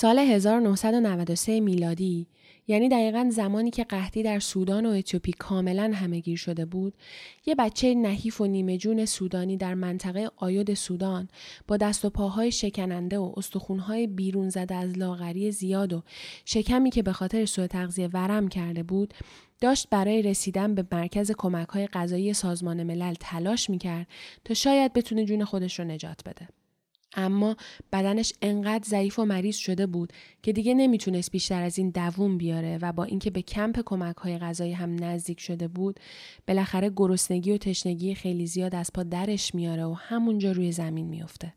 سال 1993 میلادی یعنی دقیقا زمانی که قحطی در سودان و اتیوپی کاملا همهگیر شده بود یه بچه نحیف و نیمه جون سودانی در منطقه آیود سودان با دست و پاهای شکننده و استخونهای بیرون زده از لاغری زیاد و شکمی که به خاطر سوء تغذیه ورم کرده بود داشت برای رسیدن به مرکز کمک های غذایی سازمان ملل تلاش می‌کرد تا شاید بتونه جون خودش رو نجات بده. اما بدنش انقدر ضعیف و مریض شده بود که دیگه نمی‌تونست بیشتر از این دووم بیاره و با اینکه به کمپ کمک های غذایی هم نزدیک شده بود بالاخره گرسنگی و تشنگی خیلی زیاد از پا درش میاره و همونجا روی زمین میافته.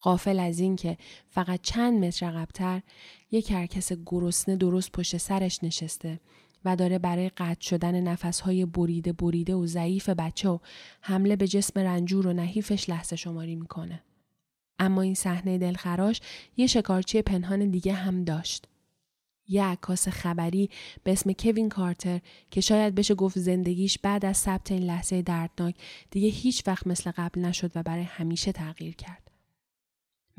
قافل از اینکه فقط چند متر عقبتر یک کرکس گرسنه درست پشت سرش نشسته و داره برای قطع شدن نفسهای بریده بریده و ضعیف بچه و حمله به جسم رنجور و نحیفش لحظه شماری می‌کنه. اما این صحنه دلخراش یه شکارچی پنهان دیگه هم داشت. یه عکاس خبری به اسم کوین کارتر که شاید بشه گفت زندگیش بعد از ثبت این لحظه دردناک دیگه هیچ وقت مثل قبل نشد و برای همیشه تغییر کرد.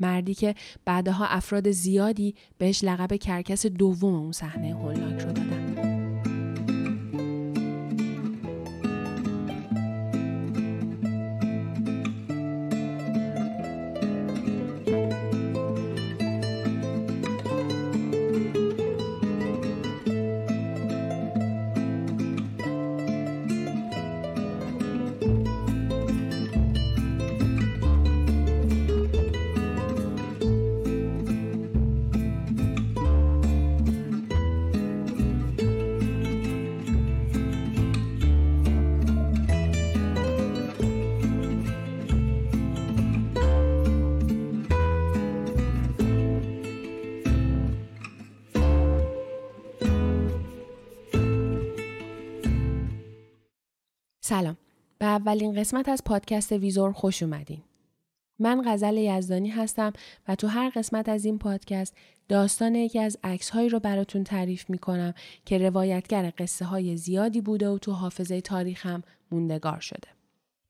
مردی که بعدها افراد زیادی بهش لقب کرکس دوم اون صحنه هولناک رو دادن. سلام. به اولین قسمت از پادکست ویزور خوش اومدین. من غزل یزدانی هستم و تو هر قسمت از این پادکست داستان یکی از عکس هایی رو براتون تعریف می کنم که روایتگر قصه های زیادی بوده و تو حافظه تاریخم موندگار شده.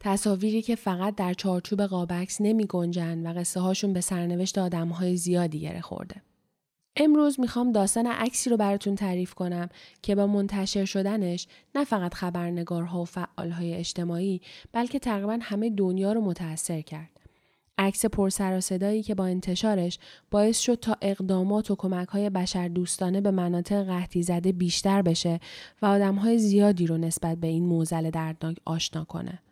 تصاویری که فقط در چارچوب قابکس نمی گنجن و قصه هاشون به سرنوشت آدم های زیادی گره خورده. امروز می‌خوام داستان عکسی رو براتون تعریف کنم که با منتشر شدنش نه فقط خبرنگارها و فعالهای اجتماعی بلکه تقریبا همه دنیا رو متاثر کرد. عکس پرسر و صدایی که با انتشارش باعث شد تا اقدامات و کمک های بشر دوستانه به مناطق قحطی زده بیشتر بشه و آدم های زیادی رو نسبت به این موزل دردناک آشنا کنه.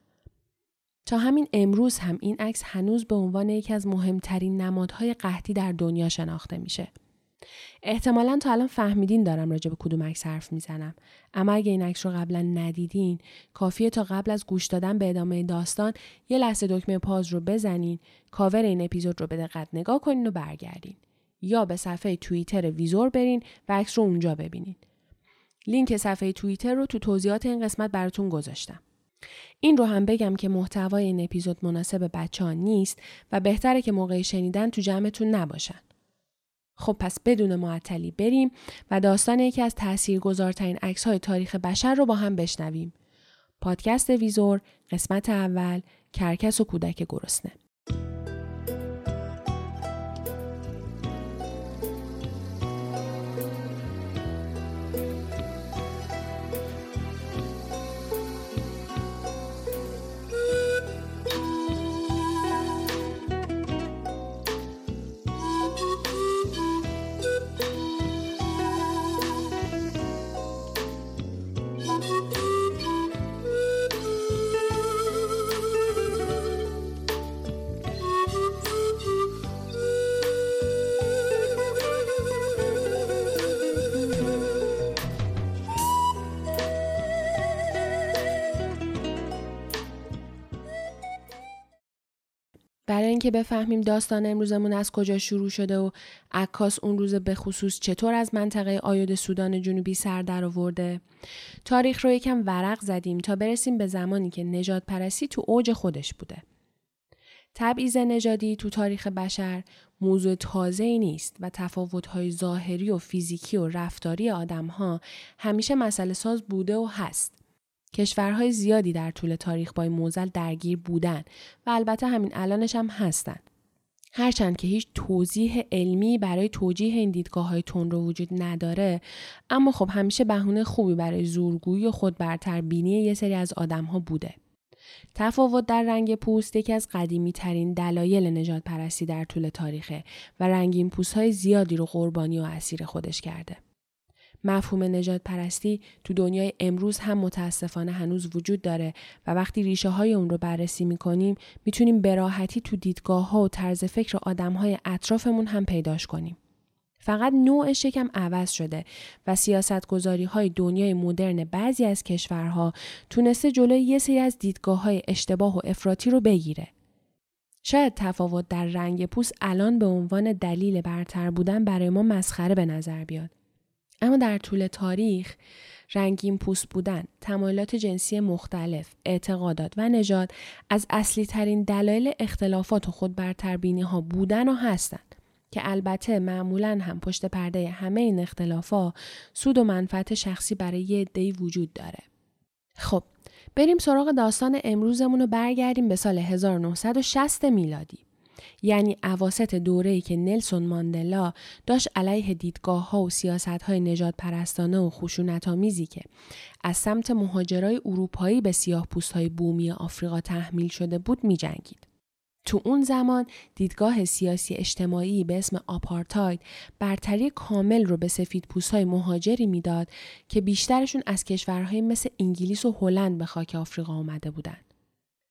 تا همین امروز هم این عکس هنوز به عنوان یکی از مهمترین نمادهای قحطی در دنیا شناخته میشه. احتمالا تا الان فهمیدین دارم راجع به کدوم عکس حرف می‌زنم. اما اگه این عکس رو قبلا ندیدین کافیه تا قبل از گوش دادن به ادامه داستان یه لحظه دکمه پاز رو بزنین کاور این اپیزود رو به دقت نگاه کنین و برگردین. یا به صفحه توییتر ویزور برین و عکس رو اونجا ببینین. لینک صفحه توییتر رو تو توضیحات این قسمت براتون گذاشتم. این رو هم بگم که محتوای این اپیزود مناسب بچه نیست و بهتره که موقع شنیدن تو جمعتون نباشن. خب پس بدون معطلی بریم و داستان یکی از تاثیرگذارترین عکس های تاریخ بشر رو با هم بشنویم. پادکست ویزور قسمت اول کرکس و کودک گرسنه. اینکه بفهمیم داستان امروزمون از کجا شروع شده و عکاس اون روز به خصوص چطور از منطقه آیود سودان جنوبی سر در آورده تاریخ رو یکم ورق زدیم تا برسیم به زمانی که نجات پرستی تو اوج خودش بوده تبعیض نژادی تو تاریخ بشر موضوع تازه ای نیست و تفاوت‌های ظاهری و فیزیکی و رفتاری آدمها همیشه مسئله ساز بوده و هست. کشورهای زیادی در طول تاریخ با این موزل درگیر بودن و البته همین الانش هم هستن. هرچند که هیچ توضیح علمی برای توجیه این دیدگاه های تون رو وجود نداره اما خب همیشه بهونه خوبی برای زورگویی و خود برتر بینی یه سری از آدم ها بوده. تفاوت در رنگ پوست یکی از قدیمی ترین دلایل نجات پرستی در طول تاریخه و رنگین پوست های زیادی رو قربانی و اسیر خودش کرده. مفهوم نجات پرستی تو دنیای امروز هم متاسفانه هنوز وجود داره و وقتی ریشه های اون رو بررسی می‌کنیم می‌تونیم به راحتی تو دیدگاه ها و طرز فکر آدم های اطرافمون هم پیداش کنیم. فقط نوعش یکم عوض شده و سیاست گذاری های دنیای مدرن بعضی از کشورها تونسته جلوی یه سری از دیدگاه های اشتباه و افراطی رو بگیره. شاید تفاوت در رنگ پوست الان به عنوان دلیل برتر بودن برای ما مسخره به نظر بیاد. اما در طول تاریخ رنگین پوست بودن، تمایلات جنسی مختلف، اعتقادات و نژاد از اصلی ترین دلایل اختلافات و خود برتربینی ها بودن و هستند که البته معمولا هم پشت پرده همه این اختلافا سود و منفعت شخصی برای یه عده‌ای وجود داره. خب بریم سراغ داستان امروزمون رو برگردیم به سال 1960 میلادی. یعنی عواست دوره‌ای که نلسون ماندلا داشت علیه دیدگاه ها و سیاست های نجات پرستانه و خشونت آمیزی که از سمت مهاجرای اروپایی به سیاه پوست های بومی آفریقا تحمیل شده بود می جنگید. تو اون زمان دیدگاه سیاسی اجتماعی به اسم آپارتاید برتری کامل رو به سفید پوست های مهاجری می‌داد که بیشترشون از کشورهای مثل انگلیس و هلند به خاک آفریقا آمده بودند.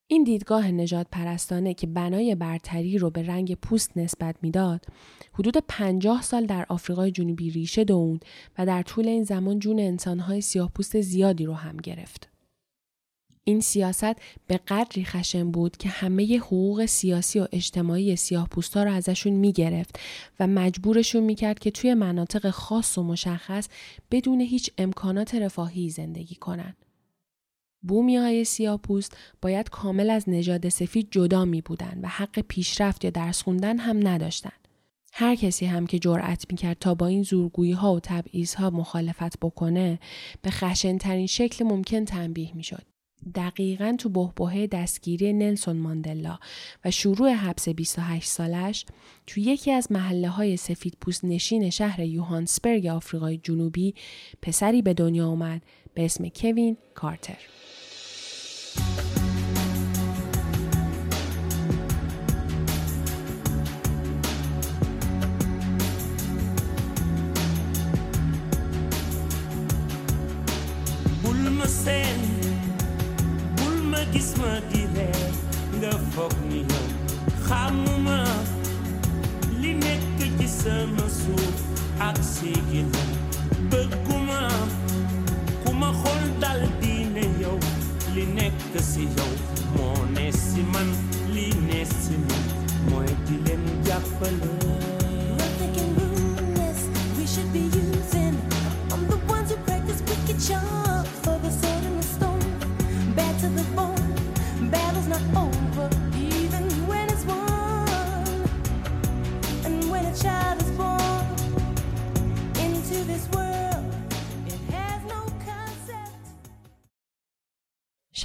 این دیدگاه نجات پرستانه که بنای برتری رو به رنگ پوست نسبت می‌داد حدود 50 سال در آفریقای جنوبی ریشه دوند و در طول این زمان جون انسانهای سیاه پوست زیادی رو هم گرفت. این سیاست به قدری خشن بود که همه حقوق سیاسی و اجتماعی سیاه پوستا رو ازشون می گرفت و مجبورشون می کرد که توی مناطق خاص و مشخص بدون هیچ امکانات رفاهی زندگی کنند. بومی های سیاپوست باید کامل از نژاد سفید جدا می بودن و حق پیشرفت یا درس خوندن هم نداشتند. هر کسی هم که جرأت می کرد تا با این زورگویی ها و تبعیض ها مخالفت بکنه به خشن ترین شکل ممکن تنبیه می شد. دقیقا تو بهبهه دستگیری نلسون ماندلا و شروع حبس 28 سالش تو یکی از محله های سفید پوست نشین شهر یوهانسبرگ آفریقای جنوبی پسری به دنیا آمد به اسم کوین کارتر. Gis ma di reer nga foog ni yow xamuma li nekk ci sama suuf ak sigina bëgguma ku ma xool dal diine yow li nekk si yow moo ne man li ne man di should using. For the sword and the stone. Bad to the bone. Battle's not over,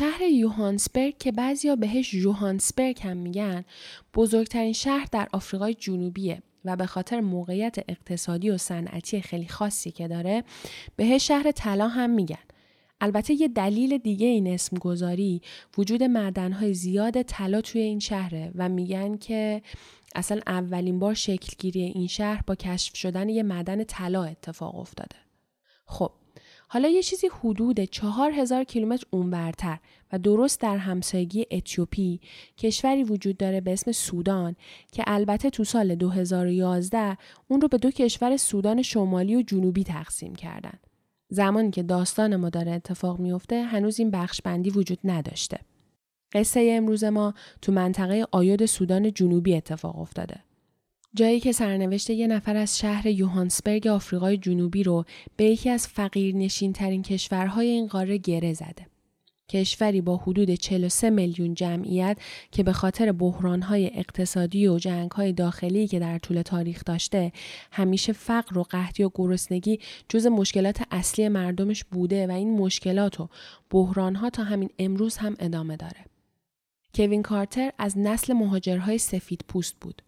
شهر یوهانسبرگ که بعضیا بهش یوهانسبرگ هم میگن بزرگترین شهر در آفریقای جنوبیه و به خاطر موقعیت اقتصادی و صنعتی خیلی خاصی که داره بهش شهر طلا هم میگن البته یه دلیل دیگه این اسم گذاری وجود معدنهای زیاد طلا توی این شهره و میگن که اصلا اولین بار شکلگیری این شهر با کشف شدن یه معدن طلا اتفاق افتاده. خب حالا یه چیزی حدود چهار هزار کیلومتر اونورتر و درست در همسایگی اتیوپی کشوری وجود داره به اسم سودان که البته تو سال 2011 اون رو به دو کشور سودان شمالی و جنوبی تقسیم کردن. زمانی که داستان ما داره اتفاق میفته هنوز این بخش بندی وجود نداشته. قصه امروز ما تو منطقه آیود سودان جنوبی اتفاق افتاده. جایی که سرنوشت یه نفر از شهر یوهانسبرگ آفریقای جنوبی رو به یکی از فقیر نشین ترین کشورهای این قاره گره زده. کشوری با حدود 43 میلیون جمعیت که به خاطر بحرانهای اقتصادی و جنگهای داخلی که در طول تاریخ داشته همیشه فقر و قحطی و گرسنگی جز مشکلات اصلی مردمش بوده و این مشکلات و بحرانها تا همین امروز هم ادامه داره. کوین کارتر از نسل مهاجرهای سفید پوست بود.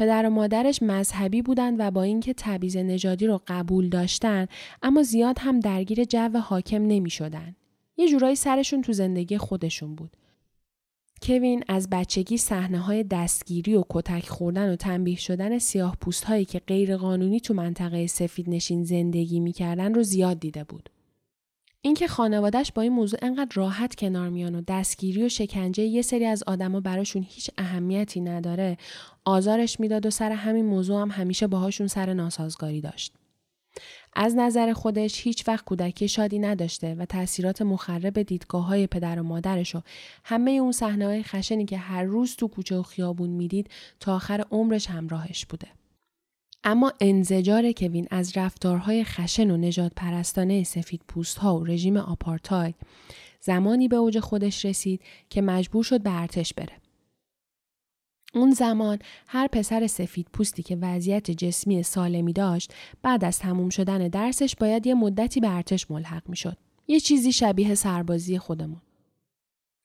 پدر و مادرش مذهبی بودند و با اینکه تبعیض نژادی رو قبول داشتن اما زیاد هم درگیر جو حاکم نمی شدن. یه جورایی سرشون تو زندگی خودشون بود. کوین از بچگی صحنه های دستگیری و کتک خوردن و تنبیه شدن سیاه پوست هایی که غیر قانونی تو منطقه سفید نشین زندگی می‌کردن رو زیاد دیده بود. اینکه خانوادهش با این موضوع انقدر راحت کنار میان و دستگیری و شکنجه یه سری از آدما براشون هیچ اهمیتی نداره آزارش می‌داد و سر همین موضوع هم همیشه باهاشون سر ناسازگاری داشت. از نظر خودش هیچ وقت کودکی شادی نداشته و تاثیرات مخرب دیدگاه های پدر و مادرش و همه اون صحنه های خشنی که هر روز تو کوچه و خیابون می‌دید تا آخر عمرش همراهش بوده. اما انزجار کوین از رفتارهای خشن و نجات پرستانه سفید پوست ها و رژیم آپارتاید زمانی به اوج خودش رسید که مجبور شد به ارتش بره. اون زمان هر پسر سفید پوستی که وضعیت جسمی سالمی داشت بعد از تموم شدن درسش باید یه مدتی به ارتش ملحق می شد. یه چیزی شبیه سربازی خودمون.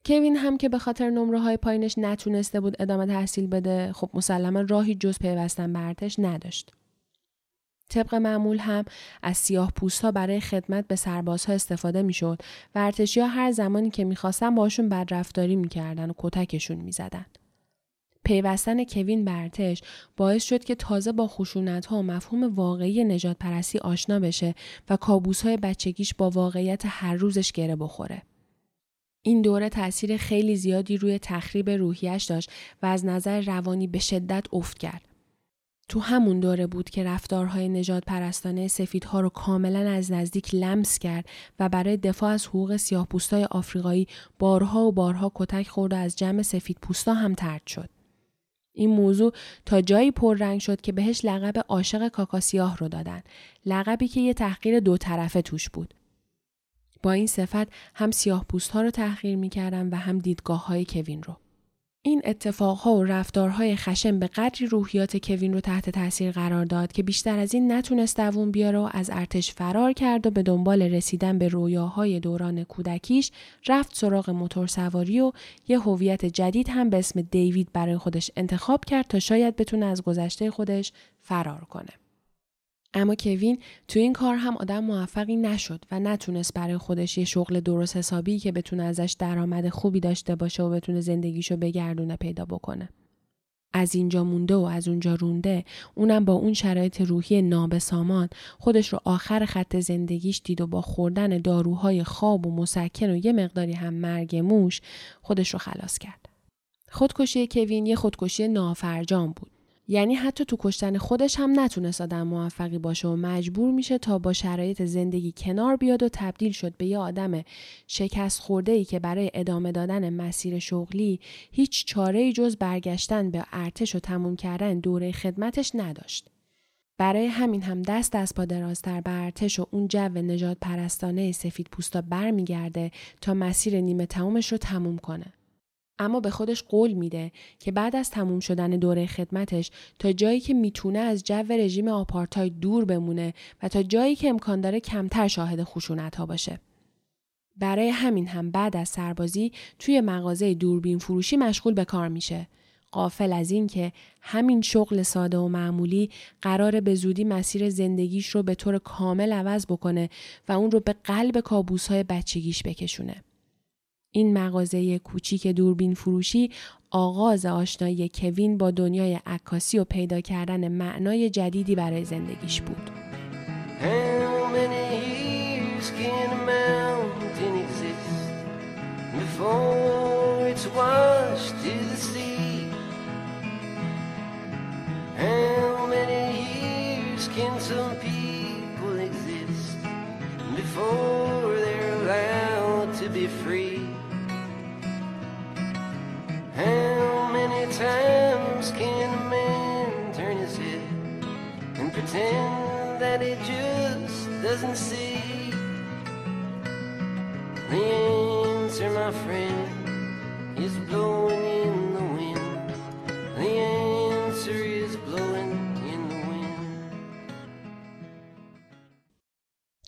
کوین هم که به خاطر نمره های پایینش نتونسته بود ادامه تحصیل بده خب مسلما راهی جز پیوستن به ارتش نداشت. طبق معمول هم از سیاه پوست ها برای خدمت به سربازها استفاده می‌شد و ارتشی ها هر زمانی که می‌خواستن باشون بدرفتاری می‌کردن و کتکشون می‌زدن. پیوستن کوین به ارتش باعث شد که تازه با خشونت ها و مفهوم واقعی نجات پرستی آشنا بشه و کابوس های بچگیش با واقعیت هر روزش گره بخوره. این دوره تاثیر خیلی زیادی روی تخریب روحیش داشت و از نظر روانی به شدت افت کرد. تو همون دوره بود که رفتارهای نجات پرستانه سفیدها رو کاملا از نزدیک لمس کرد و برای دفاع از حقوق سیاه پوستای آفریقایی بارها و بارها کتک خورد و از جمع سفید پوستا هم ترد شد. این موضوع تا جایی پررنگ شد که بهش لقب عاشق کاکاسیاه رو دادن. لقبی که یه تحقیر دو طرفه توش بود. با این صفت هم سیاه پوست ها رو تحقیر می‌کردن و هم دیدگاه های کوین رو. این اتفاقها و رفتارهای خشم به قدری روحیات کوین رو تحت تاثیر قرار داد که بیشتر از این نتونست دوون بیاره و از ارتش فرار کرد و به دنبال رسیدن به رویاهای دوران کودکیش رفت سراغ موتورسواری و یه هویت جدید هم به اسم دیوید برای خودش انتخاب کرد تا شاید بتونه از گذشته خودش فرار کنه. اما کوین تو این کار هم آدم موفقی نشد و نتونست برای خودش یه شغل درست حسابی که بتونه ازش درآمد خوبی داشته باشه و بتونه زندگیشو بگردونه پیدا بکنه. از اینجا مونده و از اونجا رونده اونم با اون شرایط روحی نابسامان خودش رو آخر خط زندگیش دید و با خوردن داروهای خواب و مسکن و یه مقداری هم مرگ موش خودش رو خلاص کرد. خودکشی کوین یه خودکشی نافرجام بود. یعنی حتی تو کشتن خودش هم نتونست آدم موفقی باشه و مجبور میشه تا با شرایط زندگی کنار بیاد و تبدیل شد به یه آدم شکست خورده ای که برای ادامه دادن مسیر شغلی هیچ چاره ای جز برگشتن به ارتش و تموم کردن دوره خدمتش نداشت. برای همین هم دست از پا درازتر به ارتش و اون جو نجات پرستانه سفید پوستا برمیگرده تا مسیر نیمه تمومش رو تموم کنه. اما به خودش قول میده که بعد از تموم شدن دوره خدمتش تا جایی که می‌تونه از جو رژیم آپارتاید دور بمونه و تا جایی که امکان داره کمتر شاهد خشونت ها باشه. برای همین هم بعد از سربازی توی مغازه دوربین فروشی مشغول به کار میشه. قافل از این که همین شغل ساده و معمولی قرار به زودی مسیر زندگیش رو به طور کامل عوض بکنه و اون رو به قلب کابوس های بچگیش بکشونه. این مغازه کوچیک دوربین فروشی آغاز آشنایی کوین با دنیای عکاسی و پیدا کردن معنای جدیدی برای زندگیش بود. How and that he just doesn't see? The answer, my friend, is blowing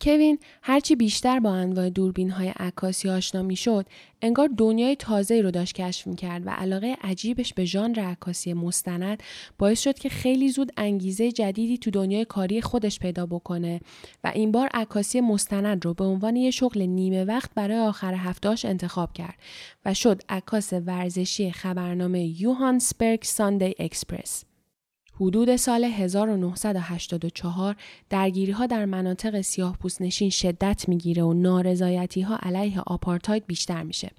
کوین هرچی بیشتر با انواع دوربین های عکاسی آشنا می‌شد انگار دنیای تازه رو داشت کشف کرد و علاقه عجیبش به ژانر عکاسی مستند باعث شد که خیلی زود انگیزه جدیدی تو دنیای کاری خودش پیدا بکنه و این بار عکاسی مستند رو به عنوان یه شغل نیمه وقت برای آخر هفتهاش انتخاب کرد و شد عکاس ورزشی خبرنامه یوهانسبرگ ساندی اکسپرس. حدود سال 1984 درگیری ها در مناطق سیاه نشین شدت می‌گیره و نارضایتی ها علیه آپارتاید بیشتر میشه.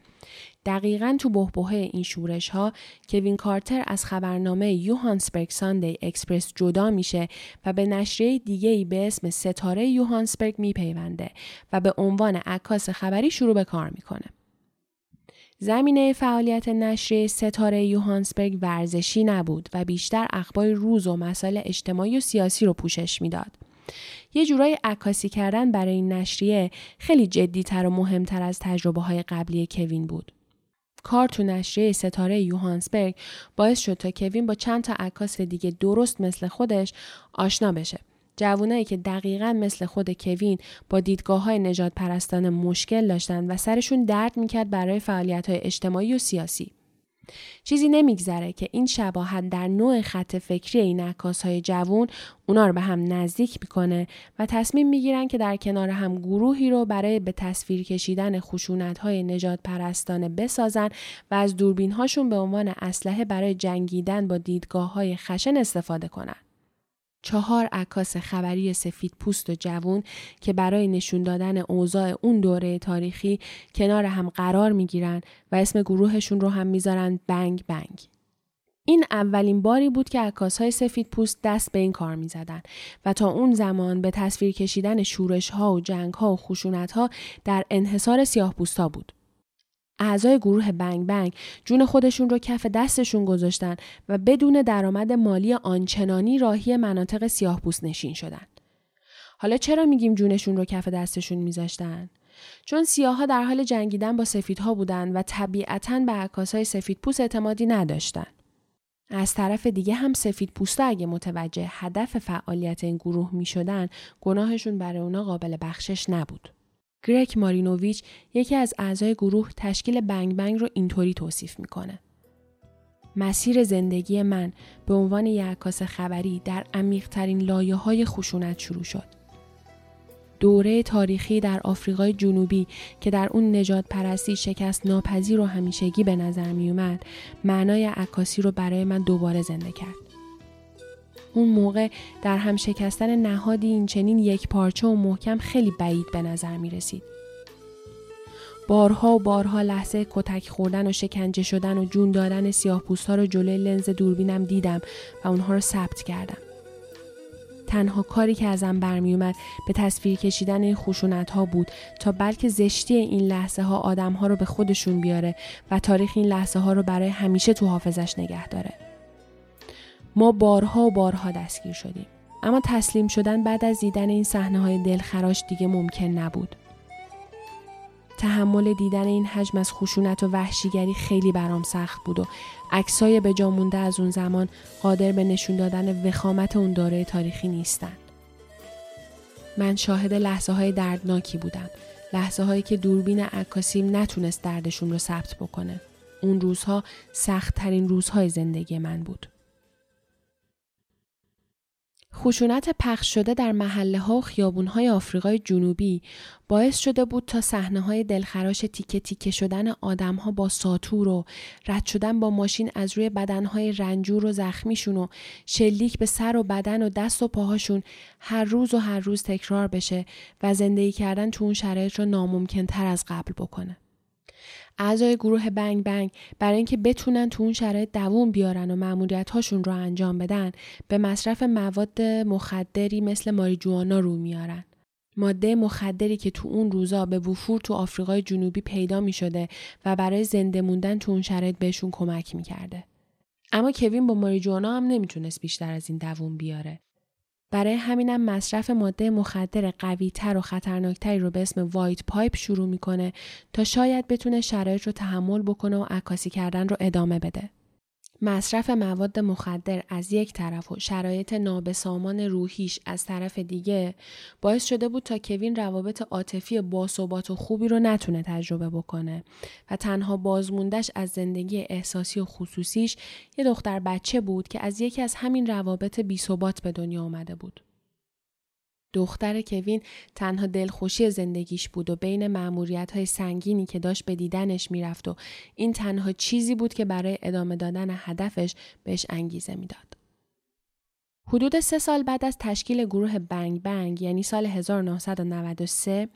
دقیقا تو بحبوحه این شورش ها کوین کارتر از خبرنامه یوهانسبرگ ساندی اکسپرس جدا میشه و به نشریه دیگه ای به اسم ستاره یوهانسبرگ میپیونده و به عنوان عکاس خبری شروع به کار می‌کنه. زمینه فعالیت نشریه ستاره یوهانسبرگ ورزشی نبود و بیشتر اخبار روز و مسائل اجتماعی و سیاسی رو پوشش می‌داد. یه جورای عکاسی کردن برای این نشریه خیلی جدیتر و مهمتر از تجربه های قبلی کوین بود. کار تو نشریه ستاره یوهانسبرگ باعث شد تا کوین با چند تا عکاس دیگه درست مثل خودش آشنا بشه جوانایی که دقیقا مثل خود کوین با دیدگاه های نجات پرستان مشکل داشتند و سرشون درد می‌کرد برای فعالیت های اجتماعی و سیاسی. چیزی نمیگذره که این شباهت در نوع خط فکری این عکاس های جوون اونا رو به هم نزدیک می‌کنه و تصمیم می‌گیرن که در کنار هم گروهی رو برای به تصویر کشیدن خشونت های نجات پرستانه بسازن و از دوربین هاشون به عنوان اسلحه برای جنگیدن با دیدگاه های خشن استفاده کنن. چهار عکاس خبری سفید پوست و جوون که برای نشون دادن اوضاع اون دوره تاریخی کنار هم قرار می‌گیرن و اسم گروهشون رو هم می‌ذارن بنگ بنگ. این اولین باری بود که عکاس های سفید پوست دست به این کار می زدن و تا اون زمان به تصویر کشیدن شورش ها و جنگ ها و خشونت ها در انحصار سیاه ها بود. اعضای گروه بنگ بنگ جون خودشون رو کف دستشون گذاشتن و بدون درآمد مالی آنچنانی راهی مناطق سیاه پوست نشین شدن. حالا چرا میگیم جونشون رو کف دستشون میذاشتن؟ چون سیاها در حال جنگیدن با سفیدها بودن و طبیعتا به عکاسای سفید پوست اعتمادی نداشتن. از طرف دیگه هم سفید پوستا اگه متوجه هدف فعالیت این گروه می شدن گناهشون برای اونا قابل بخشش نبود. گرک مارینوویچ یکی از اعضای گروه تشکیل بنگ بنگ رو اینطوری توصیف می‌کنه. مسیر زندگی من به عنوان یک عکاس خبری در عمیقترین لایه های خشونت شروع شد. دوره تاریخی در آفریقای جنوبی که در اون نجات پرستی شکست ناپذیر و همیشگی به نظر می اومد معنای عکاسی رو برای من دوباره زنده کرد. اون موقع در هم شکستن نهادی این چنین یک پارچه و محکم خیلی بعید به نظر می رسید. بارها و بارها لحظه کتک خوردن و شکنجه شدن و جون دادن سیاه ها رو جلوی لنز دوربینم دیدم و اونها رو ثبت کردم. تنها کاری که ازم برمیومد به تصویر کشیدن این خشونت ها بود تا بلکه زشتی این لحظه ها آدم ها رو به خودشون بیاره و تاریخ این لحظه ها رو برای همیشه تو حافظش نگه داره. ما بارها و بارها دستگیر شدیم اما تسلیم شدن بعد از دیدن این صحنه های دلخراش دیگه ممکن نبود تحمل دیدن این حجم از خشونت و وحشیگری خیلی برام سخت بود و عکسای به مونده از اون زمان قادر به نشون دادن وخامت اون دوره تاریخی نیستن. من شاهد لحظه های دردناکی بودم. لحظه هایی که دوربین عکاسیم نتونست دردشون رو ثبت بکنه. اون روزها سخت ترین روزهای زندگی من بود. خشونت پخش شده در محله ها و خیابون های آفریقای جنوبی باعث شده بود تا صحنه های دلخراش تیکه تیکه شدن آدم ها با ساتور و رد شدن با ماشین از روی بدن های رنجور و زخمیشون و شلیک به سر و بدن و دست و پاهاشون هر روز و هر روز تکرار بشه و زندگی کردن تو اون شرایط رو ناممکن تر از قبل بکنه. اعضای گروه بنگ بنگ برای اینکه بتونن تو اون شرایط دووم بیارن و معمولیت هاشون رو انجام بدن به مصرف مواد مخدری مثل ماریجوانا رو میارن. ماده مخدری که تو اون روزا به وفور تو آفریقای جنوبی پیدا می شده و برای زنده موندن تو اون شرایط بهشون کمک می‌کرده. اما کوین با ماریجوانا هم نمی‌تونست بیشتر از این دووم بیاره. برای همینم مصرف ماده مخدر قویتر و خطرناکتری رو به اسم white pipe شروع می‌کنه تا شاید بتونه شرایط رو تحمل بکنه و عکاسی کردن رو ادامه بده. مصرف مواد مخدر از یک طرف و شرایط نابسامان روحیش از طرف دیگه باعث شده بود تا کوین روابط عاطفی باثبات و خوبی رو نتونه تجربه بکنه و تنها بازموندش از زندگی احساسی و خصوصیش یه دختر بچه بود که از یکی از همین روابط بیثبات به دنیا آمده بود. دختر کوین تنها دلخوشی زندگیش بود و بین معمولیت های سنگینی که داشت به دیدنش می‌رفت و این تنها چیزی بود که برای ادامه دادن هدفش بهش انگیزه می‌داد. حدود سه سال بعد از تشکیل گروه بنگ بنگ یعنی سال 1993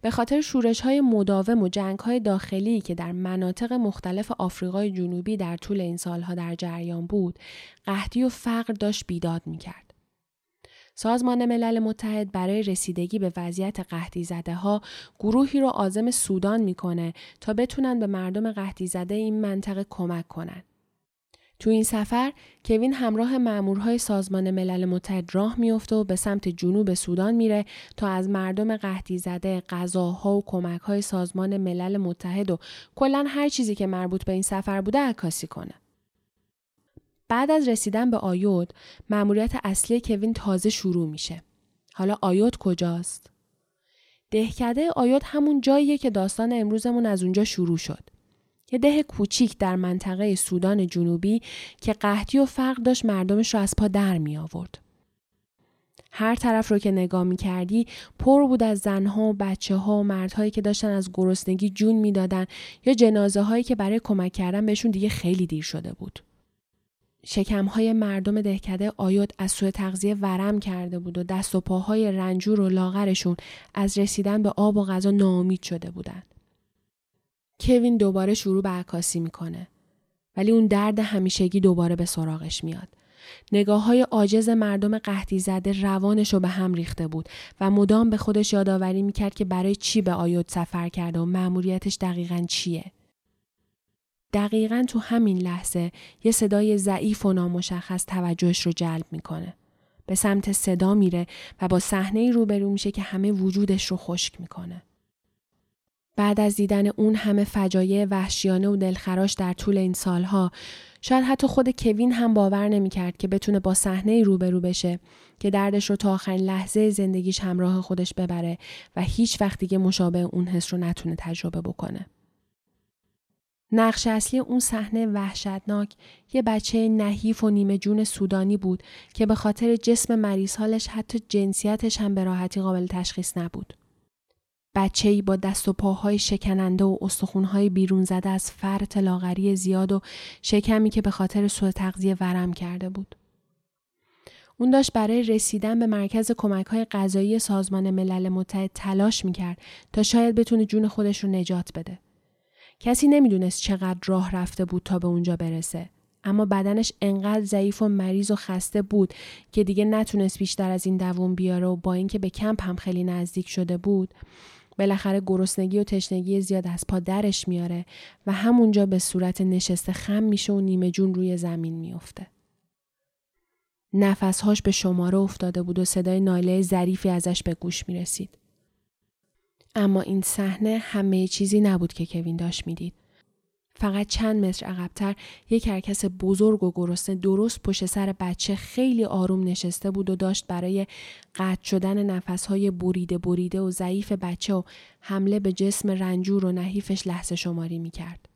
به خاطر شورش های مداوم و جنگ های داخلی که در مناطق مختلف آفریقای جنوبی در طول این سالها در جریان بود قحطی و فقر داشت بیداد می‌کرد. سازمان ملل متحد برای رسیدگی به وضعیت قحطی زده ها گروهی رو آزم سودان می‌کنه تا بتونن به مردم قحطی زده این منطقه کمک کنن. تو این سفر کوین همراه مامورهای سازمان ملل متحد راه میفته و به سمت جنوب سودان میره تا از مردم قحطی زده غذاها و کمکهای سازمان ملل متحد و کلا هر چیزی که مربوط به این سفر بوده عکاسی کنه. بعد از رسیدن به آیود مأموریت اصلی کوین تازه شروع میشه. حالا آیود کجاست؟ دهکده آیود همون جاییه که داستان امروزمون از اونجا شروع شد. یه ده کوچیک در منطقه سودان جنوبی که قحطی و فقر داشت مردمش رو از پا در می آورد. هر طرف رو که نگاه می کردی پر بود از زنها و بچه ها و مردهایی که داشتن از گرسنگی جون می‌دادن یا جنازه هایی که برای کمک کردن بهشون دیگه خیلی دیر شده بود. شکمهای مردم دهکده آیود از سوی تغذیه ورم کرده بود و دست و پاهای رنجور و لاغرشون از رسیدن به آب و غذا ناامید شده بودند. کوین دوباره شروع به عکاسی می‌کنه. ولی اون درد همیشگی دوباره به سراغش میاد. نگاه های عاجز مردم قحطی زده روانش رو به هم ریخته بود و مدام به خودش یادآوری می‌کرد که برای چی به آیود سفر کرده و مأموریتش دقیقا چیه. دقیقا تو همین لحظه یه صدای ضعیف و نامشخص توجهش رو جلب می‌کنه. به سمت صدا میره و با صحنه روبرو میشه که همه وجودش رو خشک می‌کنه. بعد از دیدن اون همه فجایع وحشیانه و دلخراش در طول این سالها شاید حتی خود کوین هم باور نمی‌کرد که بتونه با صحنه روبرو بشه که دردش رو تا آخرین لحظه زندگیش همراه خودش ببره و هیچ وقت دیگه مشابه اون حس رو نتونه تجربه بکنه. نقش اصلی اون صحنه وحشتناک یه بچه نحیف و نیمه جون سودانی بود که به خاطر جسم مریض حالش حتی جنسیتش هم به راحتی قابل تشخیص نبود. بچه ای با دست و پاهای شکننده و استخونهای بیرون زده از فرط لاغری زیاد و شکمی که به خاطر سوء تغذیه ورم کرده بود. اون داشت برای رسیدن به مرکز کمک های غذایی سازمان ملل متحد تلاش می‌کرد تا شاید بتونه جون خودش رو نجات بده. کسی نمی‌دونست چقدر راه رفته بود تا به اونجا برسه. اما بدنش انقدر ضعیف و مریض و خسته بود که دیگه نتونست بیشتر از این دووم بیاره و با اینکه به کمپ هم خیلی نزدیک شده بود بالاخره گرسنگی و تشنگی زیاد از پا درش میاره و همونجا به صورت نشسته خم میشه و نیمه جون روی زمین میافته. نفسهاش به شماره افتاده بود و صدای ناله ظریفی ازش به گوش می رسید. اما این صحنه همه چیزی نبود که کوین داشت می‌دید. فقط چند متر عقبتر یک کرکس بزرگ و گرسنه درست پشت سر بچه خیلی آروم نشسته بود و داشت برای قطع شدن نفسهای بریده بریده و ضعیف بچه و حمله به جسم رنجور و نحیفش لحظه شماری می کرد.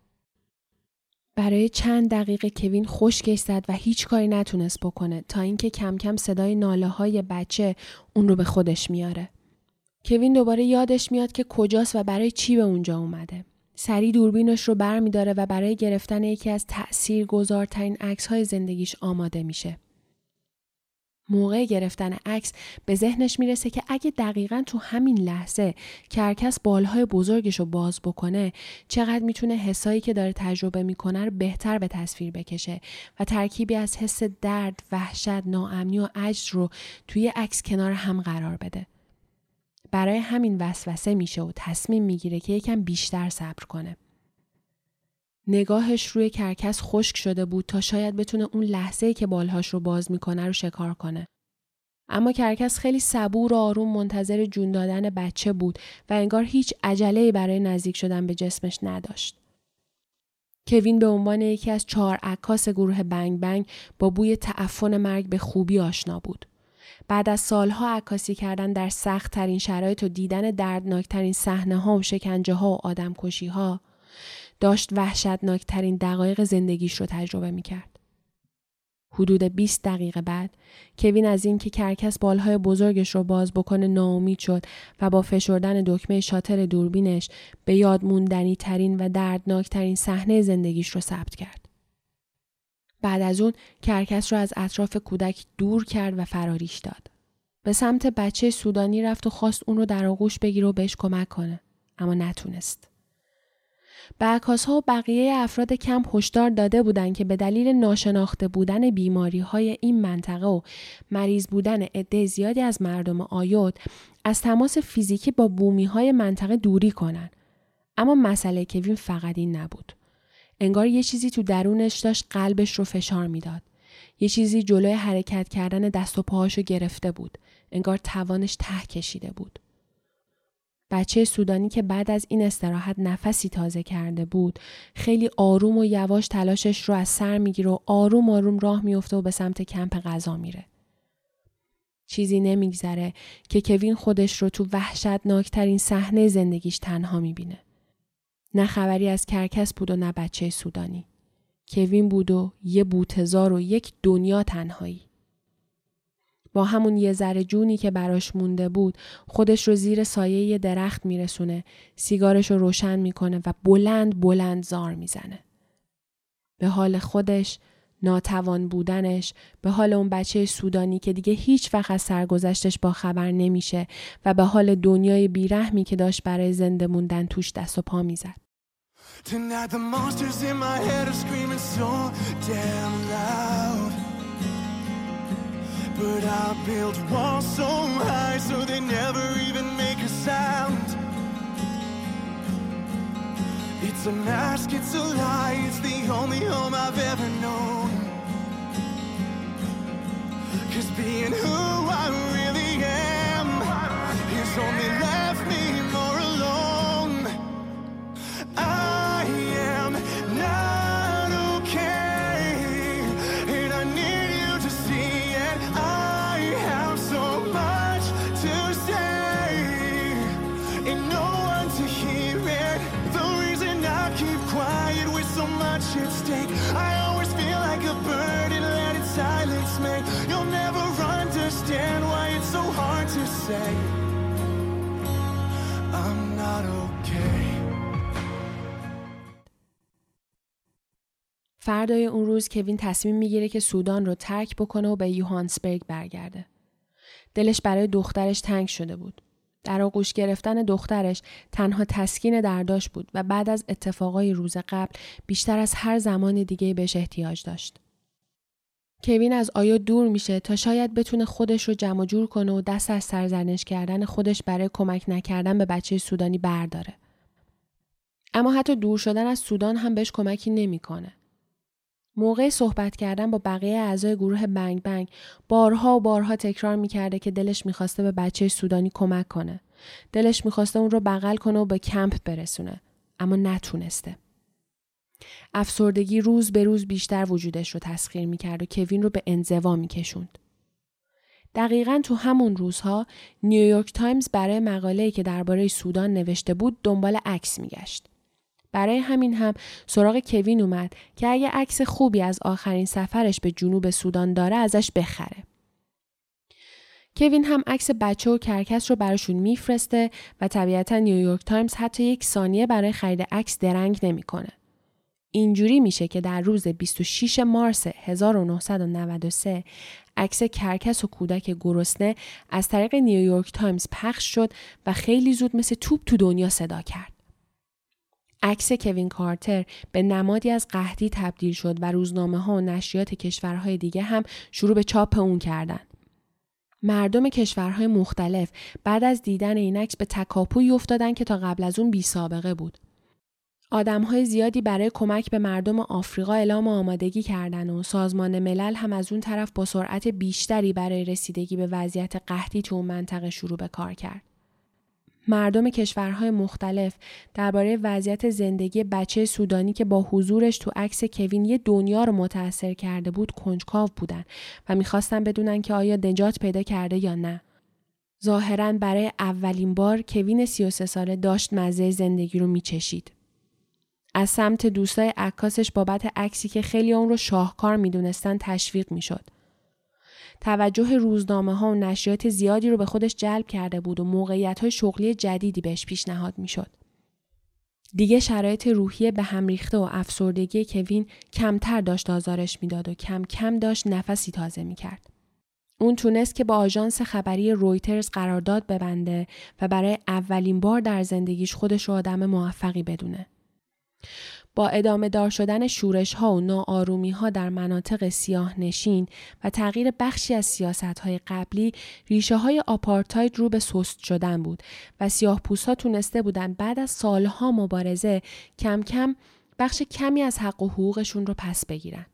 برای چند دقیقه کوین خشکش زد و هیچ کاری نتونست بکنه تا اینکه کم کم صدای ناله های بچه اون رو به خودش میاره. کوین دوباره یادش میاد که کجاست و برای چی به اونجا اومده. سری دوربینش رو بر داره و برای گرفتن یکی از تأثیر گذارترین عکس های زندگیش آماده میشه. موقع گرفتن عکس به ذهنش می‌رسه که اگه دقیقا تو همین لحظه کرکس بالهای بزرگش رو باز بکنه چقدر می‌تونه حسایی که داره تجربه می‌کنه رو بهتر به تصویر بکشه و ترکیبی از حس درد، وحشت، ناامنی و عجز رو توی عکس کنار هم قرار بده. برای همین وسوسه میشه و تصمیم می‌گیره که یکم بیشتر صبر کنه. نگاهش روی کرکس خشک شده بود تا شاید بتونه اون لحظه که بالهاش رو باز می‌کنه رو شکار کنه. اما کرکس خیلی صبور و آروم منتظر جون دادن بچه بود و انگار هیچ عجله برای نزدیک شدن به جسمش نداشت. کوین به عنوان یکی از چهار عکاس گروه بنگ بنگ با بوی تعفن مرگ به خوبی آشنا بود. بعد از سالها عکاسی کردن در سخت ترین شرایط و دیدن دردناکترین صحنه ها و شکنجه ها و آدم کشی ها داشت وحشتناکترین دقایق زندگیش رو تجربه می کرد. حدود 20 دقیقه بعد کوین از اینکه کرکس بالهای بزرگش رو باز بکنه ناامید شد و با فشردن دکمه شاتر دوربینش به یاد موندنی ترین و دردناک ترین صحنه زندگیش رو ثبت کرد. بعد از اون کرکس رو از اطراف کودک دور کرد و فراریش داد. به سمت بچه سودانی رفت و خواست اون رو در آغوش بگیره و بهش کمک کنه اما نتونست. به ها و بقیه افراد کمپ هشدار داده بودند که به دلیل ناشناخته بودن بیماری های این منطقه و مریض بودن عده زیادی از مردم آیود از تماس فیزیکی با بومی های منطقه دوری کنند. اما مسئله کوین فقط این نبود. انگار یه چیزی تو درونش داشت قلبش رو فشار می‌داد. یه چیزی جلوی حرکت کردن دست و پاهاشو گرفته بود. انگار توانش ته کشیده بود. بچه سودانی که بعد از این استراحت نفسی تازه کرده بود خیلی آروم و یواش تلاشش رو از سر می‌گیره و آروم آروم راه میفته و به سمت کمپ غذا میره. چیزی نمیگذره که کوین خودش رو تو وحشتناکترین صحنه زندگیش تنها می‌بینه. نه خبری از کرکس بود و نه بچه سودانی. کوین بود و یه بوتزار و یک دنیا تنهایی. با همون یه ذره جونی که براش مونده بود خودش رو زیر سایه یه درخت میرسونه سیگارش رو روشن می‌کنه و بلند بلند زار می‌زنه. به حال خودش ناتوان بودنش به حال اون بچه سودانی که دیگه هیچ وقت از سرگذشتش با خبر نمیشه و به حال دنیای بیرحمی که داشت برای زنده موندن توش دست و پا می‌زد. But I built walls so high so they never even make a sound. It's a mask, it's a lie, it's the only home I've ever known. Cause being who I really am is only فردای اون روز کوین تصمیم می‌گیره که سودان رو ترک بکنه و به یوهانسبرگ برگرده. دلش برای دخترش تنگ شده بود. در آغوش گرفتن دخترش تنها تسکین درداش بود و بعد از اتفاقای روز قبل بیشتر از هر زمان دیگه بهش احتیاج داشت. کوین از آیا دور میشه تا شاید بتونه خودش رو جمع جور کنه و دست از سرزنش کردن خودش برای کمک نکردن به بچه سودانی برداره. اما حتی دور شدن از سودان هم بهش کمکی نمی‌کنه. موقع صحبت کردن با بقیه اعضای گروه بنگ بنگ بارها و بارها تکرار می‌کرده که دلش می‌خواسته به بچه سودانی کمک کنه. دلش می‌خواسته اون رو بغل کنه و به کمپ برسونه. اما نتونسته. افسردگی روز به روز بیشتر وجودش رو تسخیر می‌کرد و کوین رو به انزوا میکشوند. دقیقا تو همون روزها نیویورک تایمز برای مقاله‌ای که درباره سودان نوشته بود دنبال عکس میگشت. برای همین هم سراغ کوین اومد که اگه عکس خوبی از آخرین سفرش به جنوب سودان داره ازش بخره. کوین هم عکس بچه و کرکس رو براشون میفرسته و طبیعتا نیویورک تایمز حتی یک ثانیه برای خرید عکس درنگ نمی‌کنه. اینجوری میشه که در روز 26 مارس 1993 عکس کرکس و کودک گرسنه از طریق نیویورک تایمز پخش شد و خیلی زود مثل توپ تو دنیا صدا کرد. عکس کوین کارتر به نمادی از قحطی تبدیل شد و روزنامه ها و نشریات کشورهای دیگه هم شروع به چاپ اون کردن. مردم کشورهای مختلف بعد از دیدن این عکس به تکاپوی افتادن که تا قبل از اون بی سابقه بود. آدم های زیادی برای کمک به مردم آفریقا اعلام آمادگی کردن و سازمان ملل هم از اون طرف با سرعت بیشتری برای رسیدگی به وضعیت قحطی تو اون منطقه شروع به کار کرد. مردم کشورهای مختلف درباره وضعیت زندگی بچه سودانی که با حضورش تو عکس کوین یه دنیا رو متاثر کرده بود کنجکاو بودن و می‌خواستن بدونن که آیا نجات پیدا کرده یا نه. ظاهرا برای اولین بار کوین 33 ساله داشت مزه زندگی رو میچشید. از سمت دوستای عکاسش بابت عکسی که خیلی اون رو شاهکار می‌دونستن تشویق می‌شد. توجه روزنامه ها و نشریات زیادی رو به خودش جلب کرده بود و موقعیت های شغلی جدیدی بهش پیشنهاد می‌شد. دیگه شرایط روحی به هم ریخته و افسردگی کوین کمتر داشت آزارش می‌داد و کم کم داشت نفسی تازه می‌کرد. اون تونست که با آژانس خبری رویترز قرارداد ببنده و برای اولین بار در زندگیش خودش رو آدم موفقی بدونه. با ادامه دار شدن شورش ها و ناآرومی ها در مناطق سیاه نشین و تغییر بخشی از سیاست های قبلی ریشه های آپارتاید رو به سست شدن بود و سیاه پوست ها تونسته بودن بعد از سالها مبارزه کم کم بخش کمی از حق و حقوقشون رو پس بگیرن.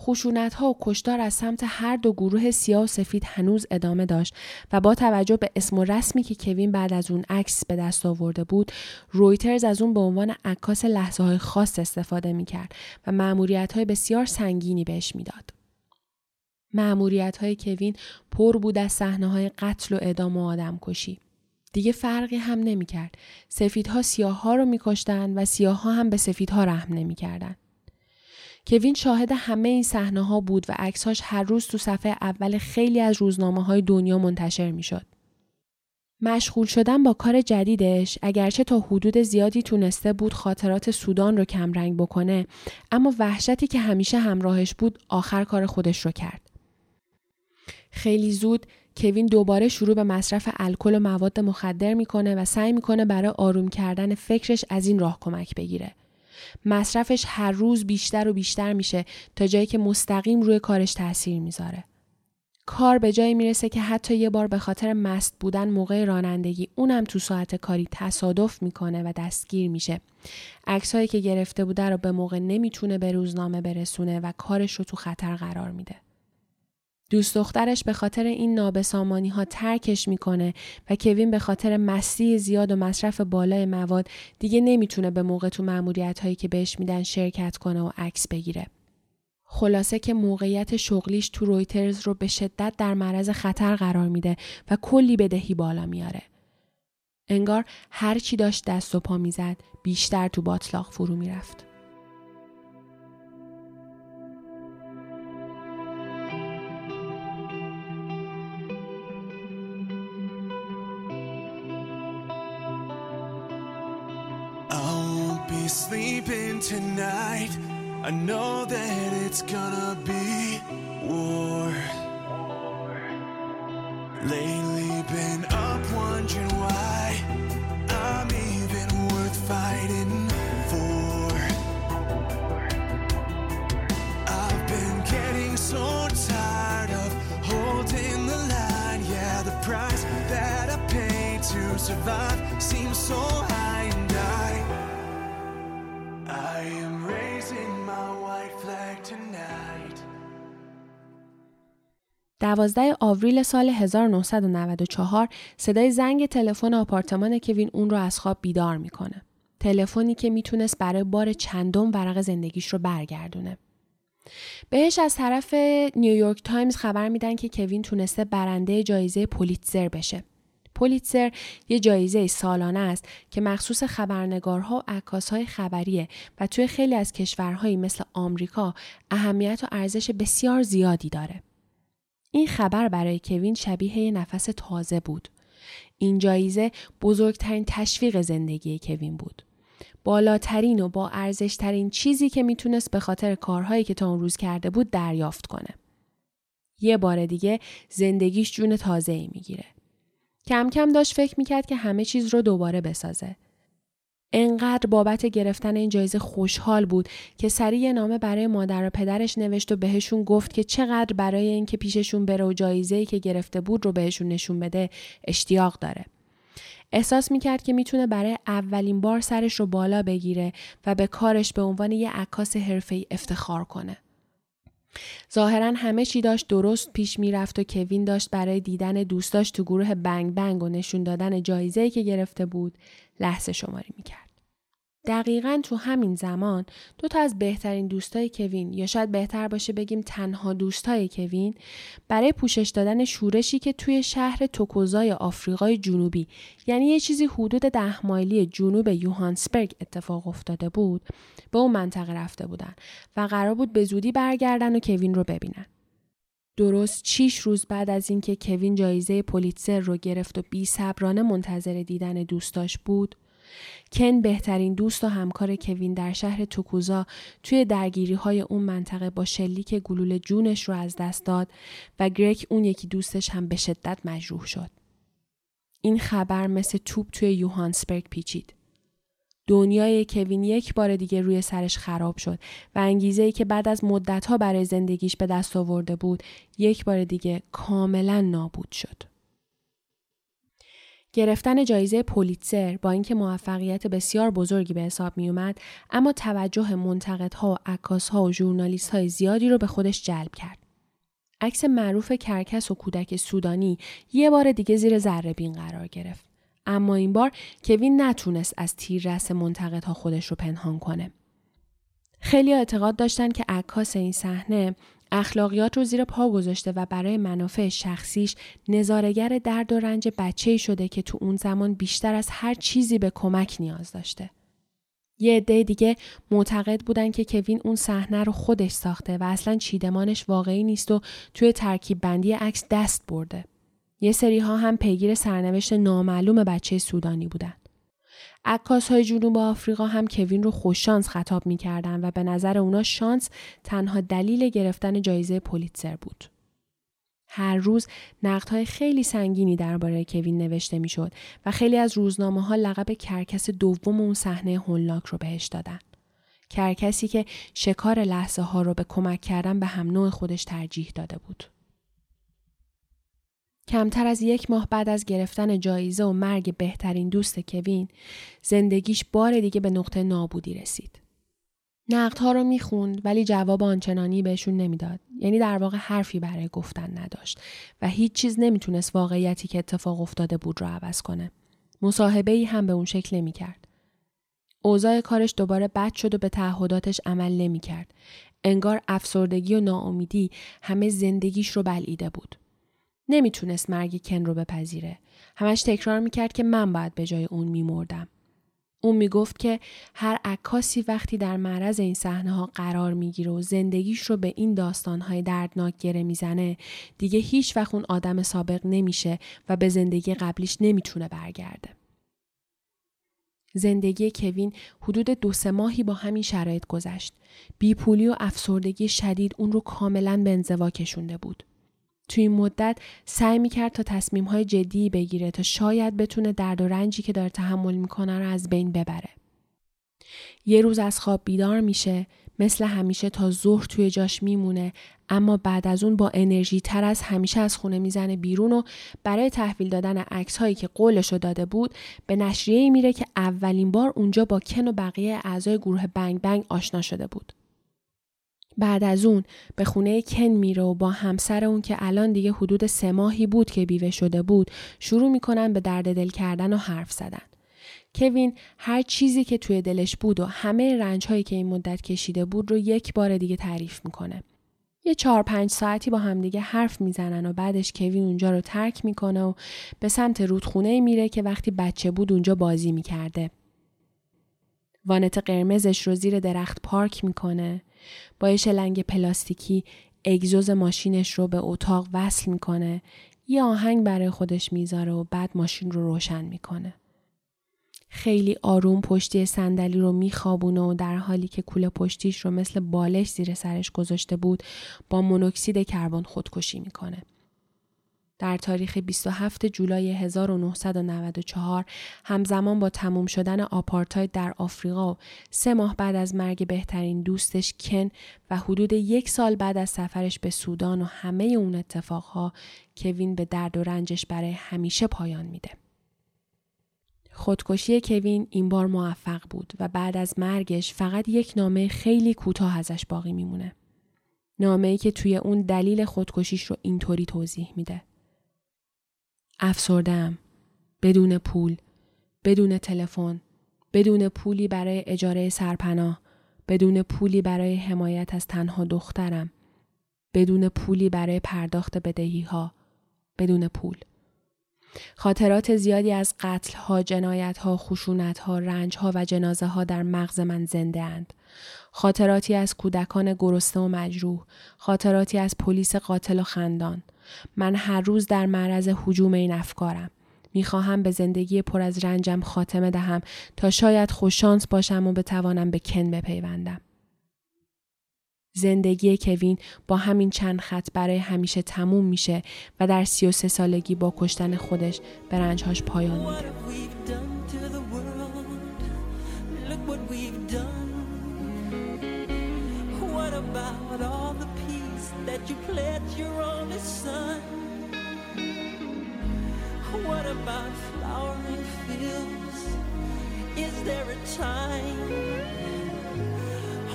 خشونت ها و کشتار از سمت هر دو گروه سیاه و سفید هنوز ادامه داشت و با توجه به اسم و رسمی که کوین بعد از اون عکس به دست آورده بود رویترز از اون به عنوان عکاس لحظه های خاص استفاده می کرد و معمولیت های بسیار سنگینی بهش می‌داد. معمولیت های کوین پر بود از صحنه های قتل و اعدام و آدم کشی. دیگه فرقی هم نمی کرد. سفیدها سیاه ها رو می کشتن و سیاه ها هم به سفیدها رحم نمی کردن. کوین شاهد همه این صحنه ها بود و عکسهاش هر روز تو صفحه اول خیلی از روزنامه های دنیا منتشر می شد. مشغول شدن با کار جدیدش اگرچه تا حدود زیادی تونسته بود خاطرات سودان رو کمرنگ بکنه اما وحشتی که همیشه همراهش بود آخر کار خودش رو کرد. خیلی زود کوین دوباره شروع به مصرف الکل و مواد مخدر می‌کنه و سعی می‌کنه برای آروم کردن فکرش از این راه کمک بگیره. مصرفش هر روز بیشتر و بیشتر میشه تا جایی که مستقیم روی کارش تاثیر می‌ذاره. کار به جایی می‌رسه که حتی یه بار به خاطر مست بودن موقع رانندگی اونم تو ساعت کاری تصادف می‌کنه و دستگیر میشه. عکسهایی که گرفته بوده رو به موقع نمی‌تونه به روزنامه برسونه و کارش رو تو خطر قرار میده. دوست دخترش به خاطر این نابسامانی ها ترکش می‌کنه و کوین به خاطر مستی زیاد و مصرف بالای مواد دیگه نمی‌تونه به موقع تو معمولیت هایی که بهش میدن شرکت کنه و عکس بگیره. خلاصه که موقعیت شغلیش تو رویترز رو به شدت در معرض خطر قرار میده و کلی بدهی بالا میاره. انگار هر چی داشت دست و پا می‌زد بیشتر تو باطلاق فرو می‌رفت. Sleeping tonight. I know that it's gonna be war. Lately, been up wondering why I'm even worth fighting for. I've been getting so tired of holding the line. Yeah, the price that I pay to survive seems so high. دوازده آوریل سال 1994 صدای زنگ تلفن آپارتمان کوین اون رو از خواب بیدار می‌کنه. تلفنی که می‌تونست برای بار چندم ورق زندگیش رو برگردونه. بهش از طرف نیویورک تایمز خبر میدن که کوین تونسته برنده جایزه پولیتزر بشه. پولیتزر یه جایزه سالانه است که مخصوص خبرنگارها و عکاسهای خبریه و توی خیلی از کشورهایی مثل آمریکا اهمیت و ارزش بسیار زیادی داره. این خبر برای کوین شبیه یه نفس تازه بود. این جایزه بزرگترین تشویق زندگی کوین بود. بالاترین و با ارزشترین چیزی که می‌تونست به خاطر کارهایی که تا اون روز کرده بود دریافت کنه. یه بار دیگه زندگیش جون تازه ای می‌گیره. کم کم داشت فکر می‌کرد که همه چیز رو دوباره بسازه. انقدر بابت گرفتن این جایزه خوشحال بود که سریع نامه برای مادر و پدرش نوشت و بهشون گفت که چقدر برای اینکه پیششون بره و جایزه که گرفته بود رو بهشون نشون بده اشتیاق داره. احساس می‌کرد که می‌تونه برای اولین بار سرش رو بالا بگیره و به کارش به عنوان یه عکاس حرفه‌ای افتخار کنه. ظاهرا همه چی داشت درست پیش می‌رفت و کوین داشت برای دیدن دوستاش تو گروه بنگ بنگ و نشون دادن جایزه‌ای که گرفته بود لحظه شماری می‌کرد. دقیقا تو همین زمان دو تا از بهترین دوستای کوین یا شاید بهتر باشه بگیم تنها دوستای کوین برای پوشش دادن شورشی که توی شهر توکوزای آفریقای جنوبی یعنی یه چیزی حدود ده مایلی جنوب یوهانسبرگ اتفاق افتاده بود به اون منطقه رفته بودن و قرار بود به زودی برگردن و کوین رو ببینن. درست چیش روز بعد از اینکه کوین جایزه پولیتسر رو گرفت و بی صبرانه منتظر دیدن دوستاش بود کن بهترین دوست و همکار کوین در شهر توکوزا توی درگیری های اون منطقه با شلیک گلوله جونش رو از دست داد و گرک اون یکی دوستش هم به شدت مجروح شد. این خبر مثل توپ توی یوهانسبرگ پیچید. دنیای کوین یک بار دیگه روی سرش خراب شد و انگیزه ای که بعد از مدتها برای زندگیش به دست آورده بود یک بار دیگه کاملا نابود شد. گرفتن جایزه پولیتسر با اینکه موفقیت بسیار بزرگی به حساب می اومد اما توجه منتقدها و عکاسها و ژورنالیست های زیادی رو به خودش جلب کرد. عکس معروف کرکس و کودک سودانی یه بار دیگه زیر ذره بین قرار گرفت. اما این بار کوین نتونست از تیررس منتقدها خودش رو پنهان کنه. خیلی اعتقاد داشتن که عکاس این صحنه اخلاقیات رو زیر پا گذاشته و برای منافع شخصیش نظارگر درد و رنج بچه شده که تو اون زمان بیشتر از هر چیزی به کمک نیاز داشته. یه عده دیگه معتقد بودن که کوین اون صحنه رو خودش ساخته و اصلا چیدمانش واقعی نیست و توی ترکیب بندی عکس دست برده. یه سری ها هم پیگیر سرنوشت نامعلوم بچه سودانی بودن. عکاس های جنوب آفریقا هم کوین رو خوششانس خطاب می‌کردن و به نظر اونا شانس تنها دلیل گرفتن جایزه پولیتسر بود. هر روز نقد های خیلی سنگینی درباره کوین نوشته می‌شد و خیلی از روزنامه ها لقب کرکس دوم اون صحنه هولناک رو بهش دادن. کرکسی که شکار لحظه ها رو به کمک کردن به هم نوع خودش ترجیح داده بود. کمتر از یک ماه بعد از گرفتن جایزه و مرگ بهترین دوست کوین زندگیش بار دیگه به نقطه نابودی رسید. نقدها رو می‌خوند ولی جواب آنچنانی بهشون نمی‌داد. یعنی در واقع حرفی برای گفتن نداشت و هیچ چیز نمی‌تونست واقعیتی که اتفاق افتاده بود رو عوض کنه. مصاحبه ای هم به اون شکل نمی‌کرد. اوضاع کارش دوباره بد شد و به تعهداتش عمل نمی‌کرد. انگار افسردگی و ناامیدی همه زندگیش رو بلعیده بود. نمی‌تونست مرگ کن رو بپذیره. همش تکرار می‌کرد که من باید به جای اون میمردم. اون می‌گفت که هر عکاسی وقتی در معرض این صحنه ها قرار می‌گیره و زندگیش رو به این داستان های دردناک گره می‌زنه دیگه هیچ وقت اون آدم سابق نمیشه و به زندگی قبلیش نمی‌تونه برگرده. زندگی کوین حدود دو سه ماهی با همین شرایط گذشت. بیپولی و افسردگی شدید اون رو کاملا به انزوا کشونده بود. توی این مدت سعی می‌کرد تا تصمیم های جدی بگیره تا شاید بتونه درد و رنجی که داره تحمل می‌کنه رو از بین ببره. یه روز از خواب بیدار میشه مثل همیشه تا ظهر توی جاش میمونه اما بعد از اون با انرژی تر از همیشه از خونه می‌زنه بیرون و برای تحویل دادن عکس هایی که قولش رو داده بود به نشریه میره که اولین بار اونجا با کن و بقیه اعضای گروه بنگ بنگ آشنا شده بود. بعد از اون به خونه کن میره و با همسر اون که الان دیگه حدود سه ماهی بود که بیوه شده بود شروع می‌کنن به درد دل کردن و حرف زدن. کوین هر چیزی که توی دلش بود و همه رنج هایی که این مدت کشیده بود رو یک بار دیگه تعریف می‌کنه. یه چهار پنج ساعتی با همدیگه حرف می‌زنن و بعدش کوین اونجا رو ترک می‌کنه و به سمت رودخونه میره که وقتی بچه بود اونجا بازی می‌کرده. وانت قرمزش رو زیر درخت پارک می‌کنه با یه شلنگ پلاستیکی اگزوز ماشینش رو به اتاق وصل می‌کنه یه آهنگ برای خودش می‌ذاره و بعد ماشین رو روشن می‌کنه. خیلی آروم پشتی صندلی رو میخوابونه و در حالی که کوله پشتیش رو مثل بالش زیر سرش گذاشته بود با مونوکسید کربن خودکشی می‌کنه. در تاریخ 27 جولای 1994 همزمان با تموم شدن آپارتاید در آفریقا و سه ماه بعد از مرگ بهترین دوستش کن و حدود یک سال بعد از سفرش به سودان و همه اون اتفاقها کوین به درد و رنجش برای همیشه پایان میده. خودکشی کوین این بار موفق بود و بعد از مرگش فقط یک نامه خیلی کوتاه ازش باقی میمونه. نامه ای که توی اون دلیل خودکشیش رو اینطوری توضیح میده. افسردم. بدون پول. بدون تلفن. بدون پولی برای اجاره سرپناه. بدون پولی برای حمایت از تنها دخترم. بدون پولی برای پرداخت بدهی ها. بدون پول. خاطرات زیادی از قتل ها، جنایت ها، خشونت ها، رنج ها و جنازه ها در مغز من زنده اند. خاطراتی از کودکان گرسنه و مجروح، خاطراتی از پلیس قاتل و خندان. من هر روز در معرض حجوم این افکارم. می‌خواهم به زندگی پر از رنجم خاتمه دهم تا شاید خوششانس باشم و بتوانم به کن بپیوندم. زندگی کوین با همین چند خط برای همیشه تموم میشه و در سی و سه سالگی با کشتن خودش به رنجهاش پایان میده. What about flowering fields? Is there a time?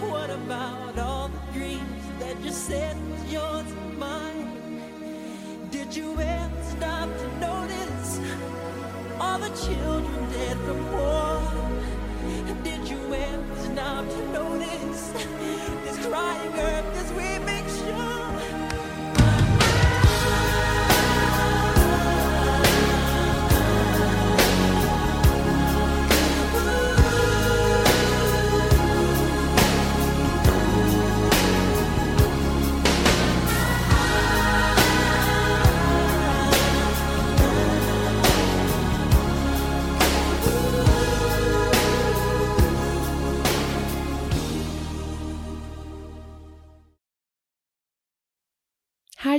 What about all the dreams that you said was yours and mine? Did you ever stop to notice all the children dead from war? Did you ever stop to notice this crying earth as we make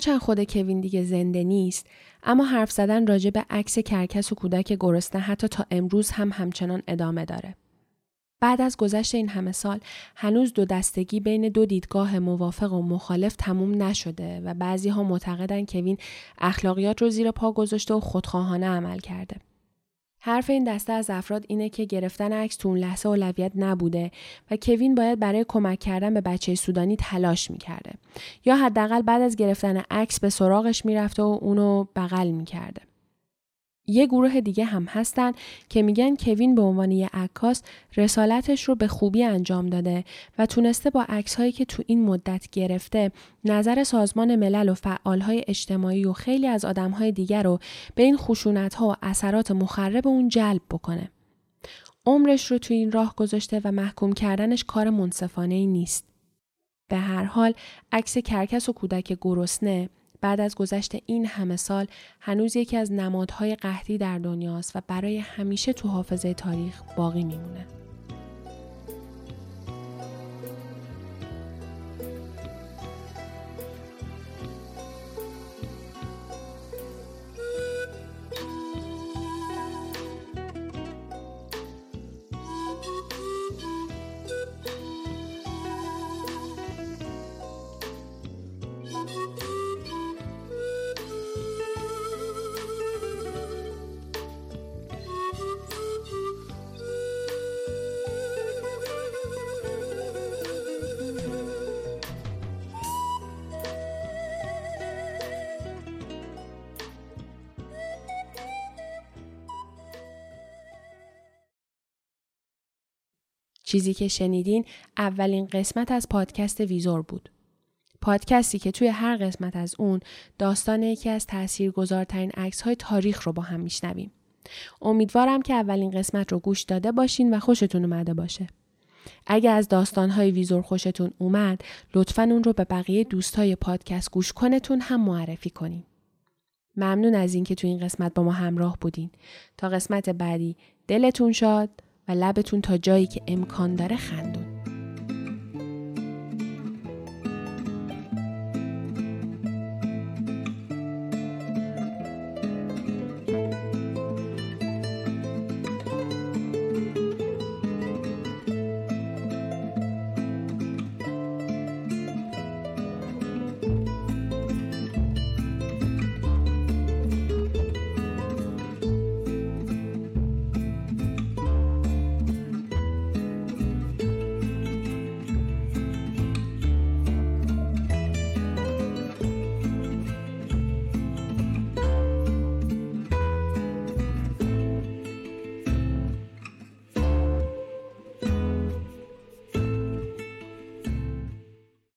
هرچند خود کوین دیگه زنده نیست اما حرف زدن راجع به عکس کرکس و کودک گرسنه حتی تا امروز هم همچنان ادامه داره. بعد از گذشت این همه سال هنوز دو دستگی بین دو دیدگاه موافق و مخالف تموم نشده و بعضی ها معتقدن کوین اخلاقیات رو زیر پا گذاشته و خودخواهانه عمل کرده. حرف این دسته از افراد اینه که گرفتن عکس تو اون لحظه اولویت نبوده و کوین باید برای کمک کردن به بچه سودانی تلاش می‌کرده یا حداقل بعد از گرفتن عکس به سراغش می‌رفته و اونو بغل می‌کرده. یه گروه دیگه هم هستن که میگن کوین به عنوان یه عکاس رسالتش رو به خوبی انجام داده و تونسته با عکس هایی که تو این مدت گرفته نظر سازمان ملل و فعالهای اجتماعی و خیلی از آدمهای دیگر رو به این خشونت ها و اثرات مخرب اون جلب بکنه. عمرش رو تو این راه گذاشته و محکوم کردنش کار منصفانه ای نیست. به هر حال عکس کرکس و کودک گرسنه بعد از گذشت این همه سال هنوز یکی از نمادهای قحطی در دنیاست و برای همیشه تو حافظه تاریخ باقی میمونه. چیزی که شنیدین اولین قسمت از پادکست ویزور بود. پادکستی که توی هر قسمت از اون داستان یکی از تاثیرگذارترین عکس های تاریخ رو با هم میشنویم. امیدوارم که اولین قسمت رو گوش داده باشین و خوشتون اومده باشه. اگر از داستانهای ویزور خوشتون اومد لطفا اون رو به بقیه دوستای پادکست گوش کنتون هم معرفی کنین. ممنون از اینکه تو این قسمت با ما همراه بودین. تا قسمت بعدی دلتون شاد و لبتون تا جایی که امکان داره خندون.